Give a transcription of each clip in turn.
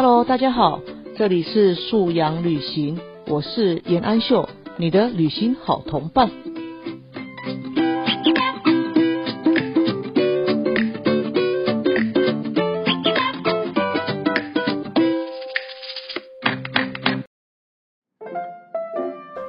Hello，大家好，这里是素养旅行，我是严安秀，你的旅行好同伴。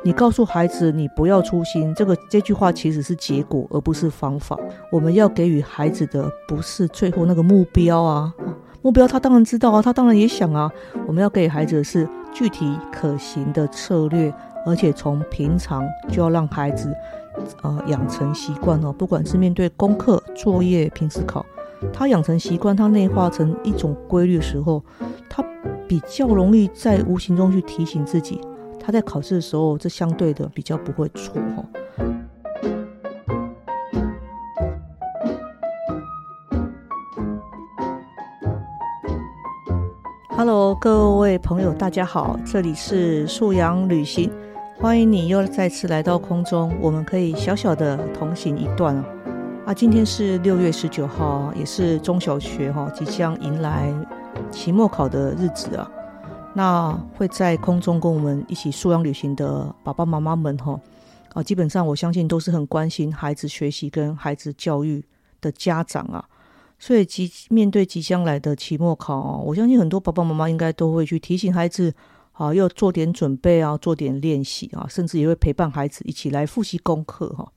你告诉孩子你不要粗心，这个这句话其实是结果，而不是方法。我们要给予孩子的不是最后那个目标啊，目标他当然知道啊，他当然也想啊。我们要给孩子的是具体可行的策略，而且从平常就要让孩子呃养成习惯哦。不管是面对功课、作业、平时考，他养成习惯，他内化成一种规律的时候，他比较容易在无形中去提醒自己。他在考试的时候，这相对的比较不会错哈。Hello，各位朋友，大家好，这里是素阳旅行，欢迎你又再次来到空中，我们可以小小的同行一段哦。啊，今天是六月十九号，也是中小学哈即将迎来期末考的日子啊。那会在空中跟我们一起素养旅行的爸爸妈妈们哈啊，基本上我相信都是很关心孩子学习跟孩子教育的家长啊，所以即面对即将来的期末考哦，我相信很多爸爸妈妈应该都会去提醒孩子啊，要做点准备啊，做点练习啊，甚至也会陪伴孩子一起来复习功课哈。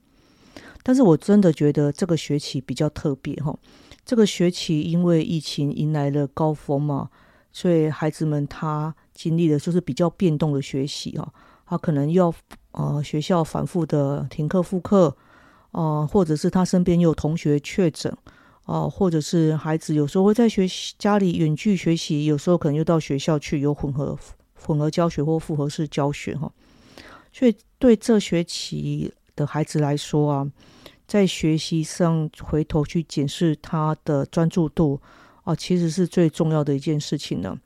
但是我真的觉得这个学期比较特别哈，这个学期因为疫情迎来了高峰嘛。所以孩子们他经历的就是比较变动的学习哈，他可能要呃学校反复的停课复课，呃或者是他身边有同学确诊，哦或者是孩子有时候会在学习家里远距学习，有时候可能又到学校去有混合混合教学或复合式教学哈，所以对这学期的孩子来说啊，在学习上回头去检视他的专注度。哦，其实是最重要的一件事情呢。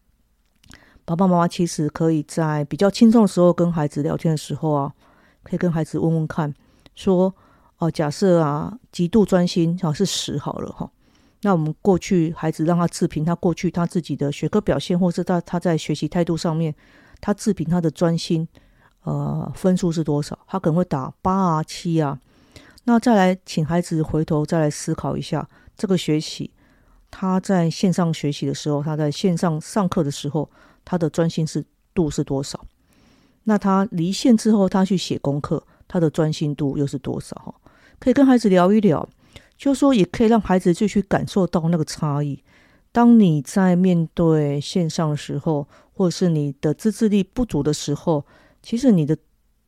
爸爸妈妈其实可以在比较轻松的时候跟孩子聊天的时候啊，可以跟孩子问问看，说哦，假设啊，极度专心啊是十好了哈。那我们过去孩子让他自评他过去他自己的学科表现，或是他他在学习态度上面，他自评他的专心，呃，分数是多少？他可能会打八啊七啊。那再来请孩子回头再来思考一下这个学期。他在线上学习的时候，他在线上上课的时候，他的专心是度是多少？那他离线之后，他去写功课，他的专心度又是多少？可以跟孩子聊一聊，就是说也可以让孩子就去感受到那个差异。当你在面对线上的时候，或者是你的自制力不足的时候，其实你的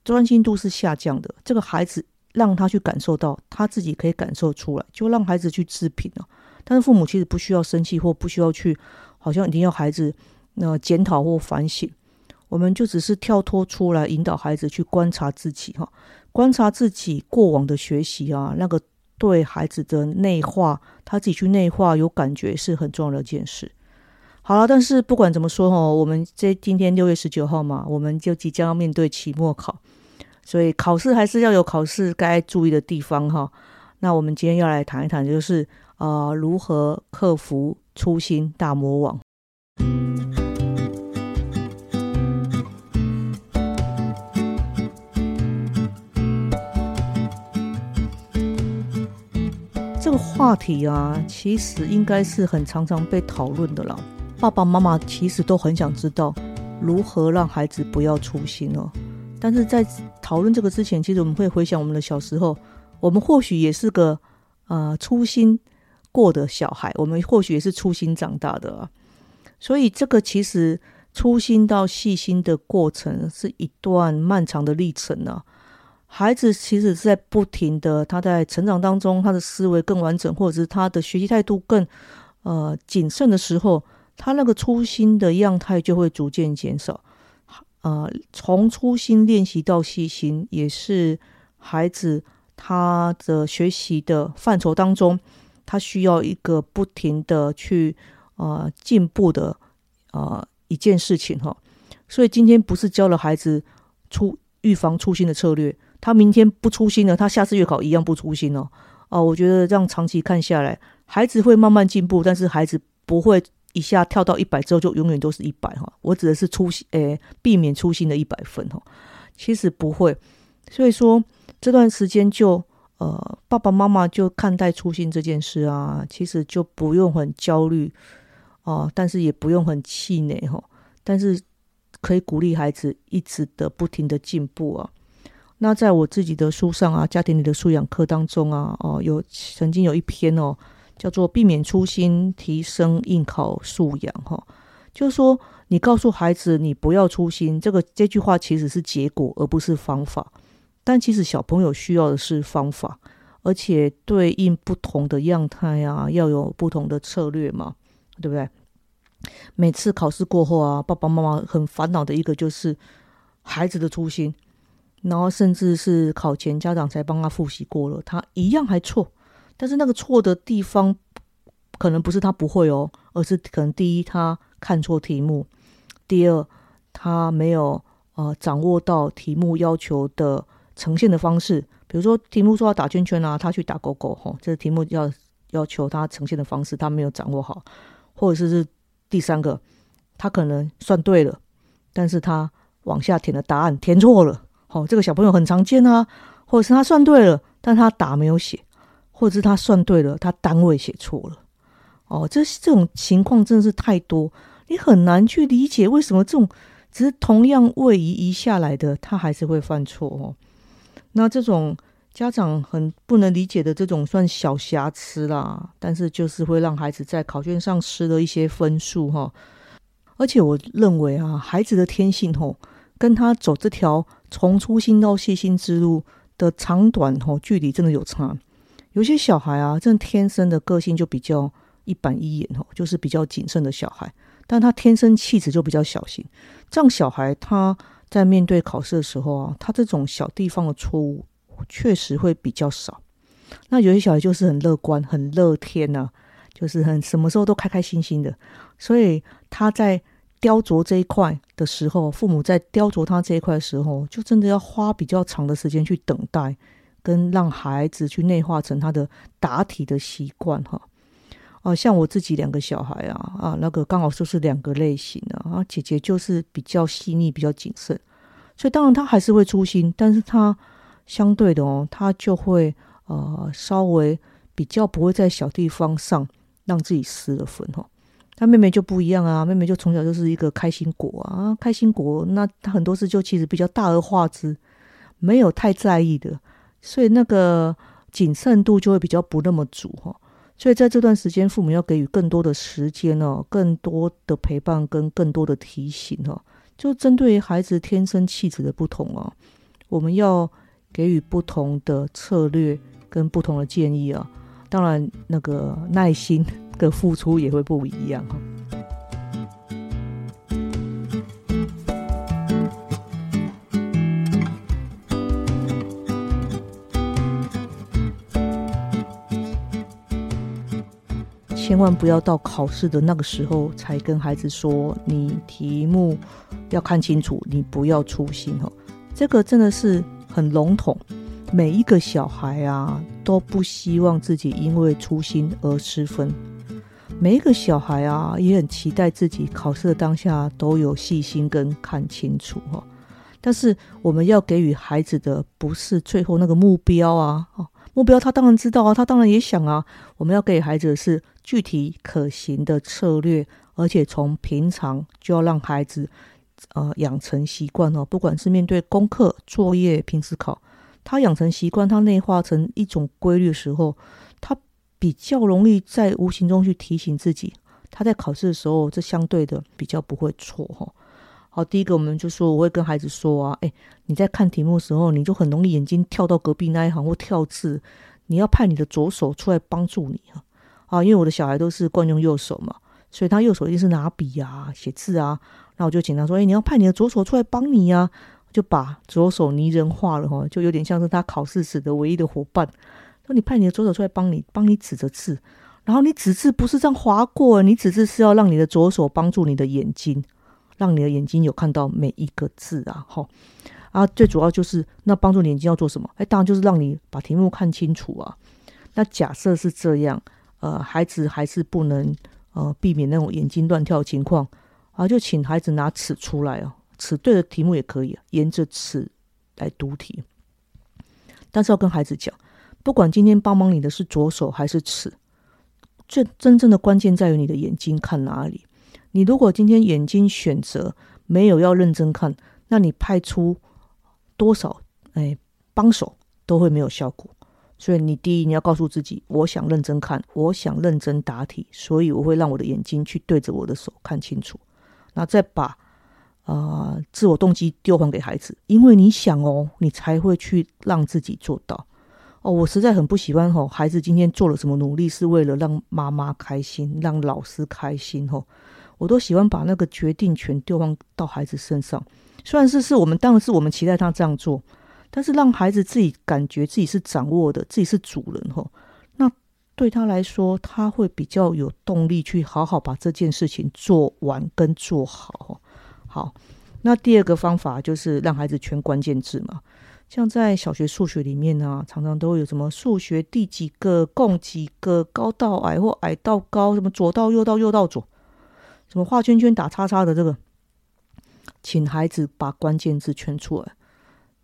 专心度是下降的。这个孩子让他去感受到，他自己可以感受出来，就让孩子去自评了。但是父母其实不需要生气，或不需要去，好像一定要孩子那检讨或反省。我们就只是跳脱出来，引导孩子去观察自己，哈，观察自己过往的学习啊，那个对孩子的内化，他自己去内化有感觉是很重要的一件事。好了，但是不管怎么说哈，我们这今天六月十九号嘛，我们就即将要面对期末考，所以考试还是要有考试该注意的地方哈。那我们今天要来谈一谈，就是。啊，如何克服粗心大魔王？这个话题啊，其实应该是很常常被讨论的了。爸爸妈妈其实都很想知道如何让孩子不要粗心哦。但是在讨论这个之前，其实我们会回想我们的小时候，我们或许也是个呃粗心。过的小孩，我们或许也是粗心长大的啊，所以这个其实粗心到细心的过程是一段漫长的历程呢。孩子其实是在不停的，他在成长当中，他的思维更完整，或者是他的学习态度更呃谨慎的时候，他那个粗心的样态就会逐渐减少。呃，从粗心练习到细心，也是孩子他的学习的范畴当中。他需要一个不停的去呃进步的呃一件事情哈，所以今天不是教了孩子出预防粗心的策略，他明天不粗心了，他下次月考一样不粗心哦。哦，我觉得这样长期看下来，孩子会慢慢进步，但是孩子不会一下跳到一百之后就永远都是一百哈。我指的是粗心，诶，避免粗心的一百分哈。其实不会，所以说这段时间就呃，爸爸妈妈就看待粗心这件事啊，其实就不用很焦虑哦，但是也不用很气馁哈。但是可以鼓励孩子一直的不停的进步啊。那在我自己的书上啊，家庭里的素养课当中啊，哦，有曾经有一篇哦，叫做“避免粗心，提升应考素养”哈，就是说你告诉孩子你不要粗心，这个这句话其实是结果而不是方法。但其实小朋友需要的是方法，而且对应不同的样态啊，要有不同的策略嘛，对不对？每次考试过后啊，爸爸妈妈很烦恼的一个就是孩子的粗心。然后甚至是考前家长才帮他复习过了，他一样还错。但是那个错的地方，可能不是他不会哦，而是可能第一他看错题目，第二他没有呃掌握到题目要求的呈现的方式。比如说题目说要打圈圈啊，他去打勾勾哈，这个题目要要求他呈现的方式他没有掌握好，或者是是第三个，他可能算对了，但是他往下填的答案填错了。好，这个小朋友很常见啊，或者是他算对了，但他答没有写，或者是他算对了，他单位写错了。哦，这这种情况真的是太多，你很难去理解为什么这种只是同样位移移下来的，他还是会犯错哦。那这种家长很不能理解的这种算小瑕疵啦，但是就是会让孩子在考卷上失了一些分数哈。而且我认为啊，孩子的天性吼。跟他走这条从粗心到细心之路的长短吼距离真的有差。有些小孩啊，真的天生的个性就比较一板一眼吼，就是比较谨慎的小孩。但他天生气质就比较小心。这样小孩他在面对考试的时候啊，他这种小地方的错误确实会比较少。那有些小孩就是很乐观、很乐天呐，就是很什么时候都开开心心的，所以他在。雕琢这一块的时候，父母在雕琢他这一块的时候，就真的要花比较长的时间去等待，跟让孩子去内化成他的答题的习惯哈。哦，像我自己两个小孩啊，啊，那个刚好就是两个类型的啊。姐姐就是比较细腻、比较谨慎，所以当然他还是会粗心，但是他相对的哦，他就会呃稍微比较不会在小地方上让自己失了分哈。他妹妹就不一样啊，妹妹就从小就是一个开心果啊，开心果，那他很多事就其实比较大而化之，没有太在意的，所以那个谨慎度就会比较不那么足哈。所以在这段时间，父母要给予更多的时间哦，更多的陪伴跟更多的提醒哦，就针对孩子天生气质的不同啊，我们要给予不同的策略跟不同的建议啊，当然那个耐心。的付出也会不一样哈。千万不要到考试的那个时候才跟孩子说，你题目要看清楚，你不要粗心哈。这个真的是很笼统。每一个小孩啊，都不希望自己因为粗心而失分。每一个小孩啊，也很期待自己考试的当下都有细心跟看清楚哈。但是我们要给予孩子的不是最后那个目标啊，目标他当然知道啊，他当然也想啊。我们要给孩子的是具体可行的策略，而且从平常就要让孩子呃养成习惯哦。不管是面对功课、作业、平时考，他养成习惯，他内化成一种规律的时候，他。比较容易在无形中去提醒自己，他在考试的时候，这相对的比较不会错哈。好，第一个我们就说，我会跟孩子说啊，哎，你在看题目的时候，你就很容易眼睛跳到隔壁那一行或跳字，你要派你的左手出来帮助你啊。啊，因为我的小孩都是惯用右手嘛，所以他右手一定是拿笔啊写字啊。那我就请他说，哎，你要派你的左手出来帮你呀，就把左手拟人化了哈，就有点像是他考试时的唯一的伙伴。说你派你的左手出来帮你，帮你指着字，然后你指字不是这样划过，你指字是要让你的左手帮助你的眼睛，让你的眼睛有看到每一个字啊，哈啊，最主要就是那帮助你眼睛要做什么？哎，当然就是让你把题目看清楚啊。那假设是这样，呃，孩子还是不能呃避免那种眼睛乱跳的情况啊，就请孩子拿尺出来哦，尺对的题目也可以，沿着尺来读题。但是要跟孩子讲，不管今天帮忙你的是左手还是尺，最真正的关键在于你的眼睛看哪里。你如果今天眼睛选择没有要认真看，那你派出多少哎帮手都会没有效果。所以你第一你要告诉自己，我想认真看，我想认真答题，所以我会让我的眼睛去对着我的手看清楚，然后再把啊自我动机丢还给孩子，因为你想哦，你才会去让自己做到。哦，我实在很不喜欢吼，孩子今天做了什么努力是为了让妈妈开心，让老师开心吼，我都喜欢把那个决定权丢放到孩子身上。虽然是是我们当然是我们期待他这样做。但是让孩子自己感觉自己是掌握的，自己是主人吼，那对他来说，他会比较有动力去好好把这件事情做完跟做好。好，那第二个方法就是让孩子圈关键字嘛，像在小学数学里面呢，常常都会有什么数学第几个，共几个，高到矮或矮到高，什么左到右到右到左，什么画圈圈打叉叉的这个，请孩子把关键字圈出来。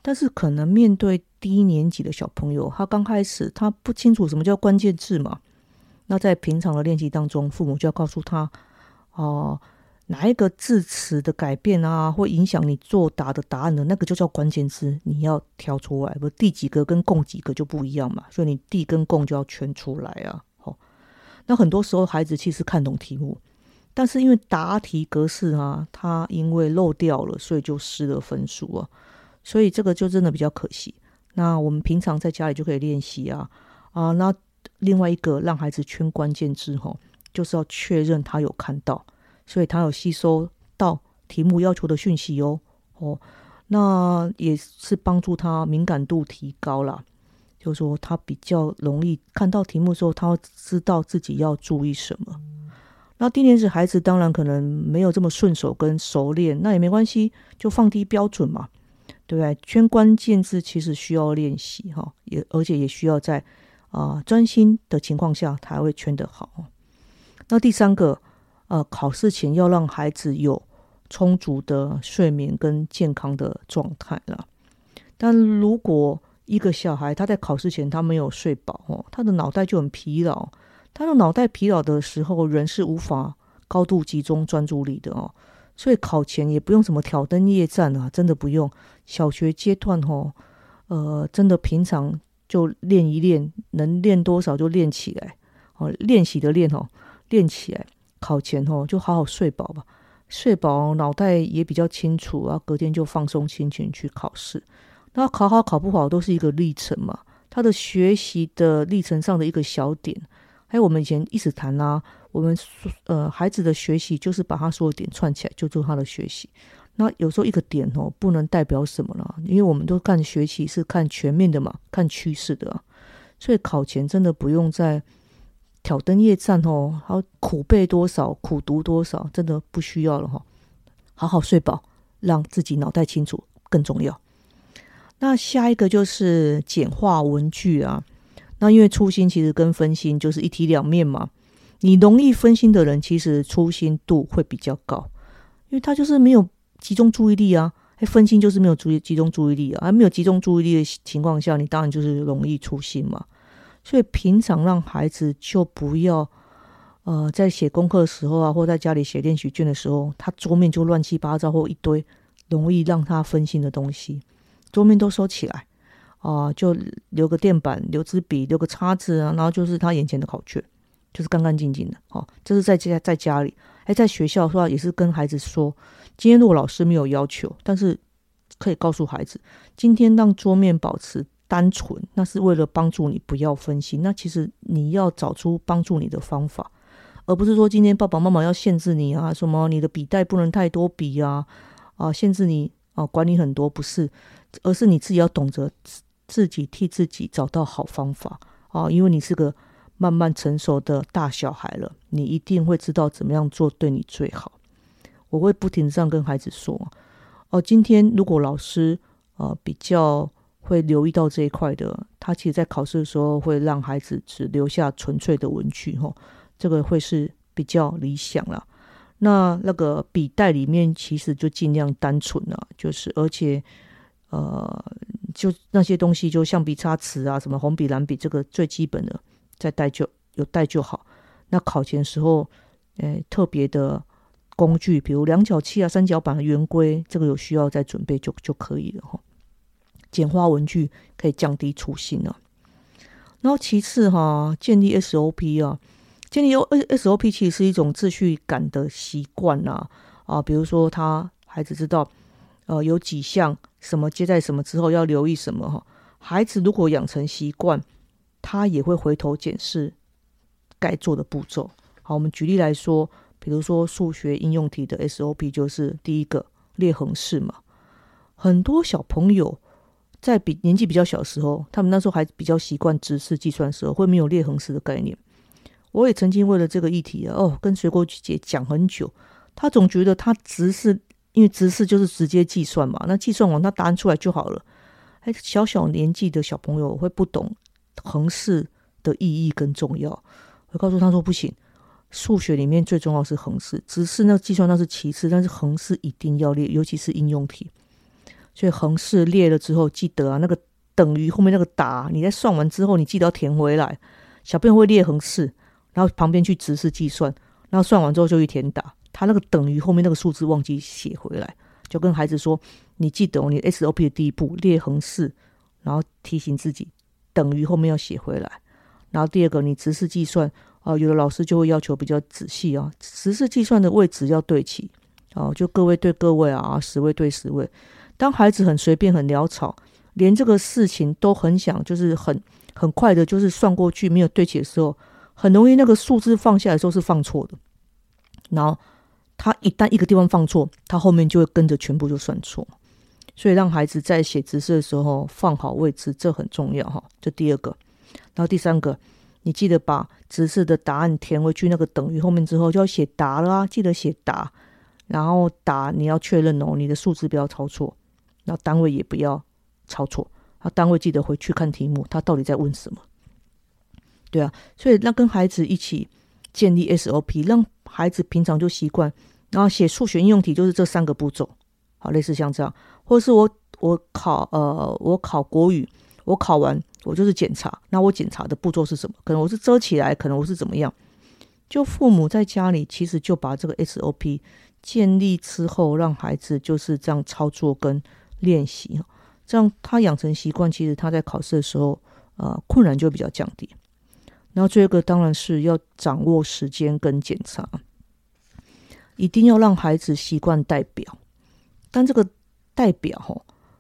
但是可能面对低年级的小朋友，他刚开始他不清楚什么叫关键字嘛。那在平常的练习当中，父母就要告诉他，哦，哪一个字词的改变啊，会影响你作答的答案的那个就叫关键字，你要挑出来。不，第几个跟共几个就不一样嘛，所以你第跟共就要圈出来啊。好，那很多时候孩子其实看懂题目，但是因为答题格式啊，他因为漏掉了，所以就失了分数啊。所以这个就真的比较可惜。那我们平常在家里就可以练习啊啊。那另外一个让孩子圈关键字吼，就是要确认他有看到，所以他有吸收到题目要求的讯息哦哦。那也是帮助他敏感度提高了，就是说他比较容易看到题目的时候，他知道自己要注意什么。那低年级孩子当然可能没有这么顺手跟熟练，那也没关系，就放低标准嘛。对不对？圈关键字其实需要练习哈，也而且也需要在啊专心的情况下才会圈得好。那第三个，呃，考试前要让孩子有充足的睡眠跟健康的状态了。但如果一个小孩他在考试前他没有睡饱哦，他的脑袋就很疲劳。他的脑袋疲劳的时候，人是无法高度集中专注力的哦。所以考前也不用什么挑灯夜战啊，真的不用。小学阶段哦，呃，真的平常就练一练，能练多少就练起来。哦，练习的练哦，练起来。考前吼就好好睡饱吧，睡饱脑袋也比较清楚啊，隔天就放松心情去考试。那考好考不好都是一个历程嘛，他的学习的历程上的一个小点。还有我们以前一直谈啊。我们呃孩子的学习就是把他所有点串起来，就做他的学习。那有时候一个点哦，不能代表什么了，因为我们都看学习是看全面的嘛，看趋势的。所以考前真的不用再挑灯夜战哦，好苦背多少，苦读多少，真的不需要了哈。好好睡饱，让自己脑袋清楚更重要。那下一个就是简化文具啊。那因为粗心其实跟分心就是一体两面嘛。你容易分心的人，其实粗心度会比较高，因为他就是没有集中注意力啊。分心就是没有注意集中注意力啊，还没有集中注意力的情况下，你当然就是容易粗心嘛。所以平常让孩子就不要，呃，在写功课的时候啊，或在家里写练习卷的时候，他桌面就乱七八糟或一堆容易让他分心的东西，桌面都收起来啊，就留个垫板、留支笔、留个叉子啊，然后就是他眼前的考卷。就是干干净净的，好，这是在家在家里，哎，在学校的话也是跟孩子说，今天如果老师没有要求，但是可以告诉孩子，今天让桌面保持单纯，那是为了帮助你不要分心。那其实你要找出帮助你的方法，而不是说今天爸爸妈妈要限制你啊，什么你的笔袋不能太多笔啊，啊，限制你啊，管理很多不是，而是你自己要懂得自己替自己找到好方法啊，因为你是个。慢慢成熟的大小孩了，你一定会知道怎么样做对你最好。我会不停这样跟孩子说：哦，今天如果老师呃比较会留意到这一块的，他其实在考试的时候会让孩子只留下纯粹的文具，吼，这个会是比较理想了。那那个笔袋里面其实就尽量单纯了，就是而且呃，就那些东西，就橡皮擦、瓷啊，什么红笔、蓝笔，这个最基本的再带就有带就好。那考前时候，诶，特别的工具，比如量角器啊、三角板、圆规，这个有需要再准备就就可以了哈。简化文具可以降低粗心啊。然后其次哈，建立 SOP 啊。建立 O S O P 其实是一种秩序感的习惯呐啊，比如说他孩子知道呃有几项什么接在什么之后要留意什么哈，孩子如果养成习惯，他也会回头检视该做的步骤。好，我们举例来说，比如说数学应用题的 S O P 就是第一个列横式嘛，很多小朋友在比年纪比较小的时候，他们那时候还比较习惯直式计算的时候，会没有列横式的概念。我也曾经为了这个议题啊，哦，跟水果姐讲很久。他总觉得他直视，因为直视就是直接计算嘛，那计算完他答案出来就好了。哎，小小年纪的小朋友会不懂横式的意义跟重要。我告诉他说不行，数学里面最重要是横式，直视那计算那是其次，但是横式一定要列，尤其是应用题。所以横式列了之后，记得啊，那个等于后面那个答，你在算完之后，你记得要填回来。小朋友会列横式。然后旁边去直式计算，然后算完之后就去填答，他那个等于后面那个数字忘记写回来，就跟孩子说：“你记得哦你 SOP 的第一步列横式，然后提醒自己等于后面要写回来。然后第二个，你直式计算啊，有的老师就会要求比较仔细啊，直式计算的位置要对齐哦，就各位对各位啊，十位对十位。当孩子很随便很潦草，连这个事情都很想就是很很快的，就是算过去没有对齐的时候。很容易那个数字放下来时候是放错的，然后他一旦一个地方放错，他后面就会跟着全部就算错。所以让孩子在写直式的时候放好位置，这很重要哈。这第二个，然后第三个，你记得把直式的答案填回去那个等于后面之后，就要写答了啊，记得写答，然后答你要确认哦，你的数字不要抄错，那单位也不要抄错，啊，单位记得回去看题目，他到底在问什么。对啊，所以那跟孩子一起建立 SOP，让孩子平常就习惯，然后写数学应用题就是这三个步骤，好，类似像这样，或者是我我考呃我考国语，我考完我就是检查，那我检查的步骤是什么？可能我是遮起来，可能我是怎么样？就父母在家里其实就把这个 SOP 建立之后，让孩子就是这样操作跟练习，这样他养成习惯，其实他在考试的时候，呃，困难就比较降低。然后这个当然是要掌握时间跟检查，一定要让孩子习惯戴表。但这个戴表哈，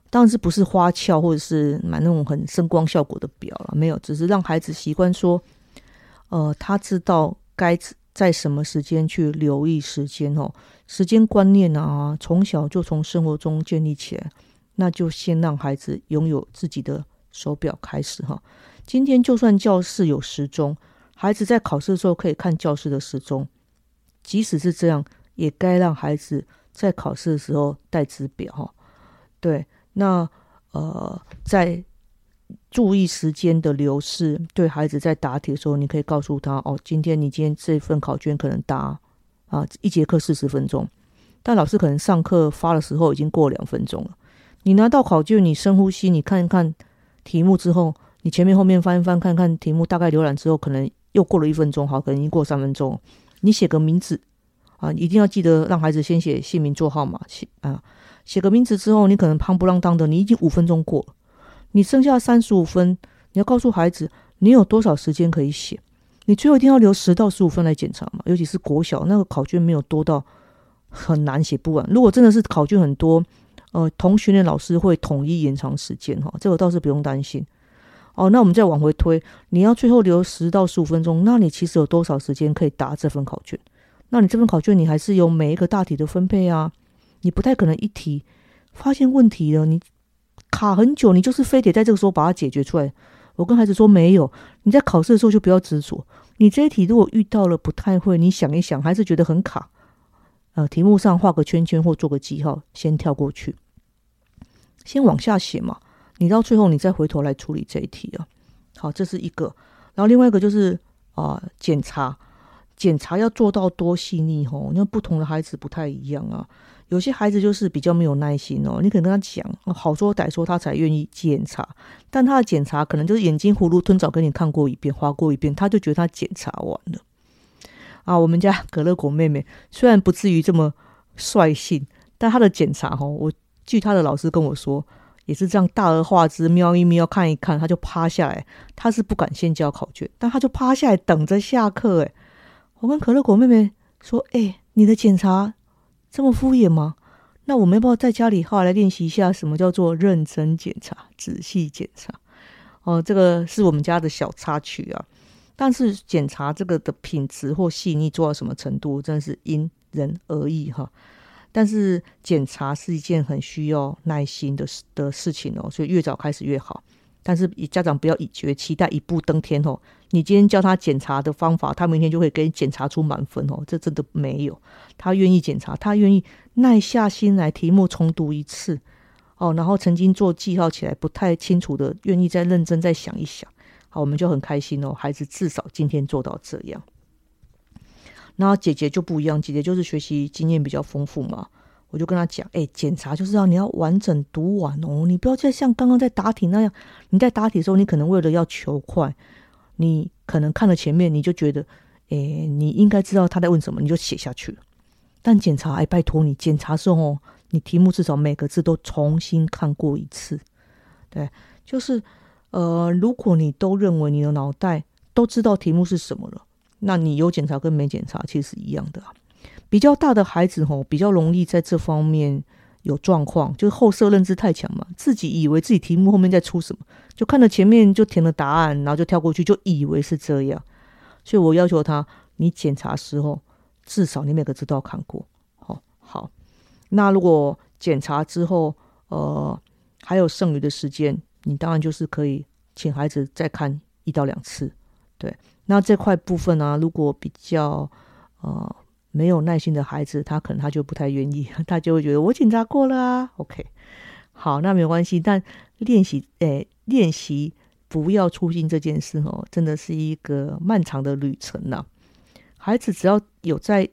当然是不是花俏或者是买那种很声光效果的表了，没有，只是让孩子习惯说，呃，他知道该在什么时间去留意时间哦，时间观念啊，从小就从生活中建立起来，那就先让孩子拥有自己的手表开始哈。今天就算教室有时钟，孩子在考试的时候可以看教室的时钟。即使是这样，也该让孩子在考试的时候带指表哈。对，那呃，在注意时间的流逝，对孩子在答题的时候，你可以告诉他哦，今天你今天这份考卷可能答啊一节课四十分钟，但老师可能上课发的时候已经过两分钟了。你拿到考卷，你深呼吸，你看一看题目之后。你前面后面翻一翻，看看题目，大概浏览之后，可能又过了一分钟，好，可能已经过三分钟。你写个名字啊，一定要记得让孩子先写姓名、座号码，写啊，写个名字之后，你可能砰不啷当的，你已经五分钟过了，你剩下三十五分，你要告诉孩子你有多少时间可以写，你最后一定要留十到十五分来检查嘛，尤其是国小那个考卷没有多到很难写不完。如果真的是考卷很多，呃，同学的老师会统一延长时间哈，这个倒是不用担心。哦，那我们再往回推，你要最后留十到十五分钟，那你其实有多少时间可以答这份考卷？那你这份考卷你还是有每一个大题的分配啊，你不太可能一题发现问题了，你卡很久，你就是非得在这个时候把它解决出来。我跟孩子说没有，你在考试的时候就不要执着，你这一题如果遇到了不太会，你想一想，还是觉得很卡，呃，题目上画个圈圈或做个记号，先跳过去，先往下写嘛。你到最后，你再回头来处理这一题啊。好，这是一个。然后另外一个就是啊，检查检查要做到多细腻吼，那不同的孩子不太一样啊。有些孩子就是比较没有耐心哦，你可能跟他讲好说歹说，他才愿意检查。但他的检查可能就是眼睛葫芦吞枣，跟你看过一遍，划过一遍，他就觉得他检查完了。啊，我们家可乐果妹妹虽然不至于这么率性，但她的检查吼，我据他的老师跟我说，也是这样大而化之，瞄一瞄看一看，他就趴下来。他是不敢先交考卷，但他就趴下来等着下课。诶，我跟可乐果妹妹说：“哎，你的检查。”这么敷衍吗？那我们要不要在家里后来练习一下什么叫做认真检查、仔细检查？哦，这个是我们家的小插曲啊。但是检查这个的品质或细腻做到什么程度，真的是因人而异哈。但是检查是一件很需要耐心的事的事情哦，所以越早开始越好。但是以家长不要以觉期待一步登天哦。你今天教他检查的方法，他明天就会给你检查出满分哦。这真的没有，他愿意检查，他愿意耐下心来题目重读一次哦。然后曾经做记号起来不太清楚的，愿意再认真再想一想，好，我们就很开心哦。孩子至少今天做到这样。那姐姐就不一样，姐姐就是学习经验比较丰富嘛。我就跟他讲，哎，检查就是要你要完整读完哦，你不要再像刚刚在答题那样，你在答题的时候，你可能为了要求快，你可能看了前面，你就觉得，哎，你应该知道他在问什么，你就写下去。但检查，哎，拜托你检查时候，你题目至少每个字都重新看过一次。对，就是，呃，如果你都认为你的脑袋都知道题目是什么了，那你有检查跟没检查其实是一样的。比较大的孩子吼，比较容易在这方面有状况，就是后设认知太强嘛，自己以为自己题目后面在出什么，就看到前面就填了答案，然后就跳过去，就以为是这样。所以我要求他，你检查时候至少你每个字都要看过。好，好。那如果检查之后，呃，还有剩余的时间，你当然就是可以请孩子再看一到两次。对，那这块部分呢，如果比较呃。没有耐心的孩子，他可能他就不太愿意，他就会觉得我检查过了啊。OK，好，那没有关系。但练习，诶，练习不要粗心这件事哦，真的是一个漫长的旅程呐。孩子只要有在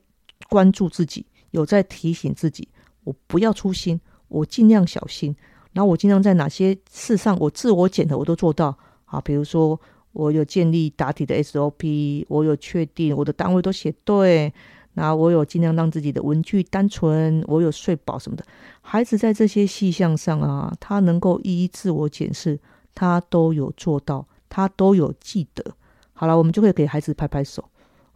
关注自己，有在提醒自己，我不要粗心，我尽量小心。然后我尽量在哪些事上，我自我检核我都做到啊。比如说，我有建立答题的 SOP，我有确定我的单位都写对。那我有尽量让自己的文具单纯，我有睡饱什么的。孩子在这些细项上啊，他能够一一自我检视，他都有做到，他都有记得。好了，我们就会给孩子拍拍手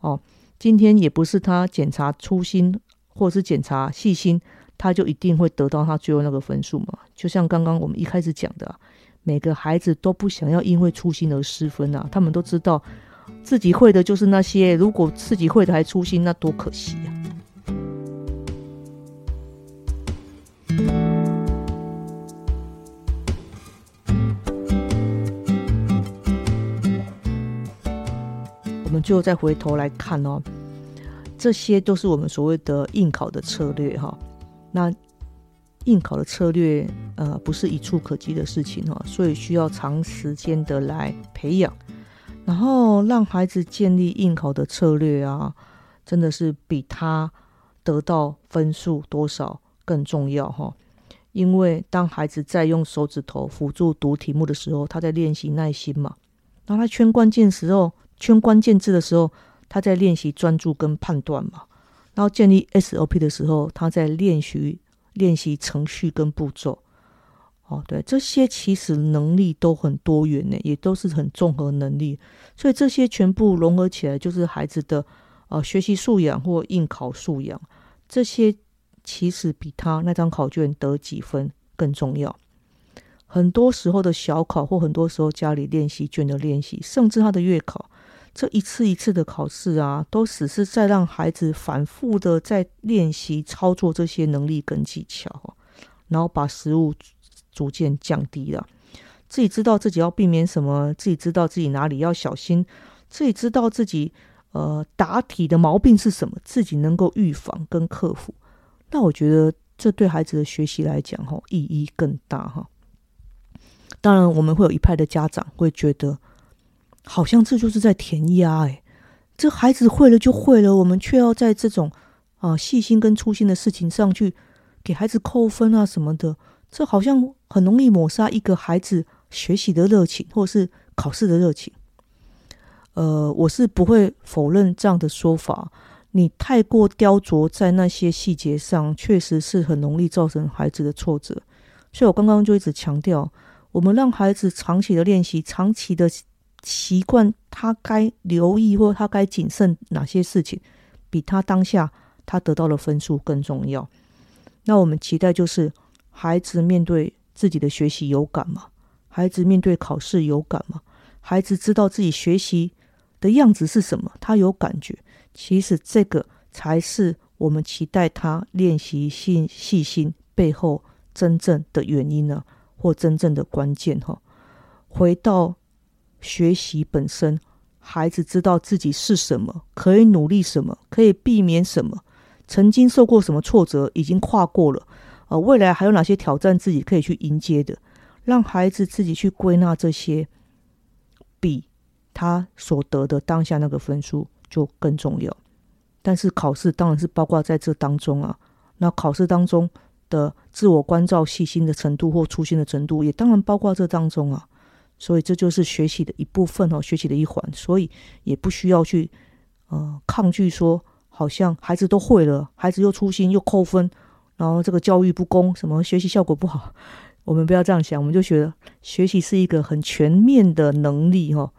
哦。今天也不是他检查粗心，或是检查细心，他就一定会得到他最后那个分数嘛。就像刚刚我们一开始讲的，每个孩子都不想要因为粗心而失分啊，他们都知道。自己会的就是那些，如果自己会的还粗心，那多可惜呀！我们最后再回头来看哦，这些都是我们所谓的应考的策略哈。那应考的策略，呃，不是一触可及的事情哈，所以需要长时间的来培养。然后让孩子建立应考的策略啊，真的是比他得到分数多少更重要哈。因为当孩子在用手指头辅助读题目的时候，他在练习耐心嘛；当他圈关键时候、圈关键字的时候，他在练习专注跟判断嘛；然后建立 SOP 的时候，他在练习练习程序跟步骤。哦，对，这些其实能力都很多元呢，也都是很综合能力，所以这些全部融合起来，就是孩子的呃学习素养或应考素养。这些其实比他那张考卷得几分更重要。很多时候的小考或很多时候家里练习卷的练习，甚至他的月考，这一次一次的考试啊，都只是在让孩子反复的在练习操作这些能力跟技巧，然后把食物。逐渐降低了，自己知道自己要避免什么，自己知道自己哪里要小心，自己知道自己呃答题的毛病是什么，自己能够预防跟克服。那我觉得这对孩子的学习来讲，哈，意义更大哈。当然，我们会有一派的家长会觉得，好像这就是在填鸭，哎，这孩子会了就会了，我们却要在这种啊细心跟粗心的事情上去给孩子扣分啊什么的，这好像很容易抹杀一个孩子学习的热情，或是考试的热情。呃，我是不会否认这样的说法。你太过雕琢在那些细节上，确实是很容易造成孩子的挫折。所以我刚刚就一直强调，我们让孩子长期的练习，长期的习惯，他该留意或他该谨慎哪些事情，比他当下他得到的分数更重要。那我们期待就是孩子面对自己的学习有感吗？孩子面对考试有感吗？孩子知道自己学习的样子是什么？他有感觉。其实这个才是我们期待他练习细细心背后真正的原因呢，或真正的关键哈。回到学习本身，孩子知道自己是什么，可以努力什么，可以避免什么，曾经受过什么挫折，已经跨过了，呃，未来还有哪些挑战自己可以去迎接的，让孩子自己去归纳这些，比他所得的当下那个分数。就更重要，但是考试当然是包括在这当中啊。那考试当中的自我关照、细心的程度或粗心的程度，也当然包括这当中啊。所以这就是学习的一部分哦，学习的一环。所以也不需要去呃抗拒说，好像孩子都会了，孩子又粗心又扣分，然后这个教育不公，什么学习效果不好。我们不要这样想，我们就觉得学习是一个很全面的能力哈。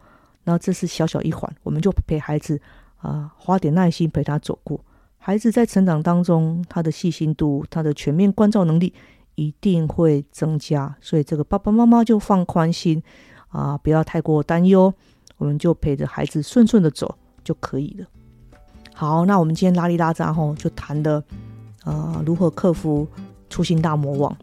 那这是小小一环，我们就陪孩子啊，花点耐心陪他走过。孩子在成长当中，他的细心度、他的全面关照能力一定会增加。所以这个爸爸妈妈就放宽心啊，不要太过担忧，我们就陪着孩子顺顺的走就可以了。好，那我们今天拉里拉扎吼，就谈的呃如何克服粗心大魔王。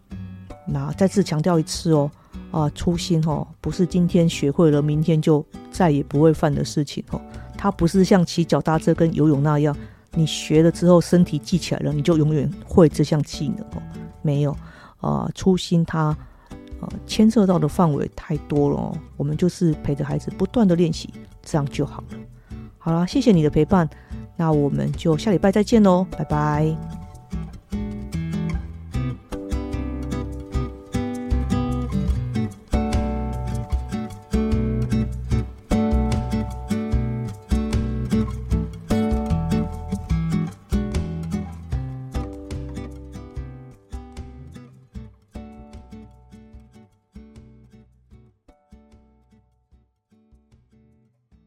那再次强调一次哦。啊，初心哦，不是今天学会了，明天就再也不会犯的事情哦。它不是像骑脚踏车跟游泳那样，你学了之后身体记起来了，你就永远会这项技能哦。没有，啊，初心它呃牵涉到的范围太多了哦。我们就是陪着孩子不断的练习，这样就好了。好了，谢谢你的陪伴，那我们就下礼拜再见喽，拜拜。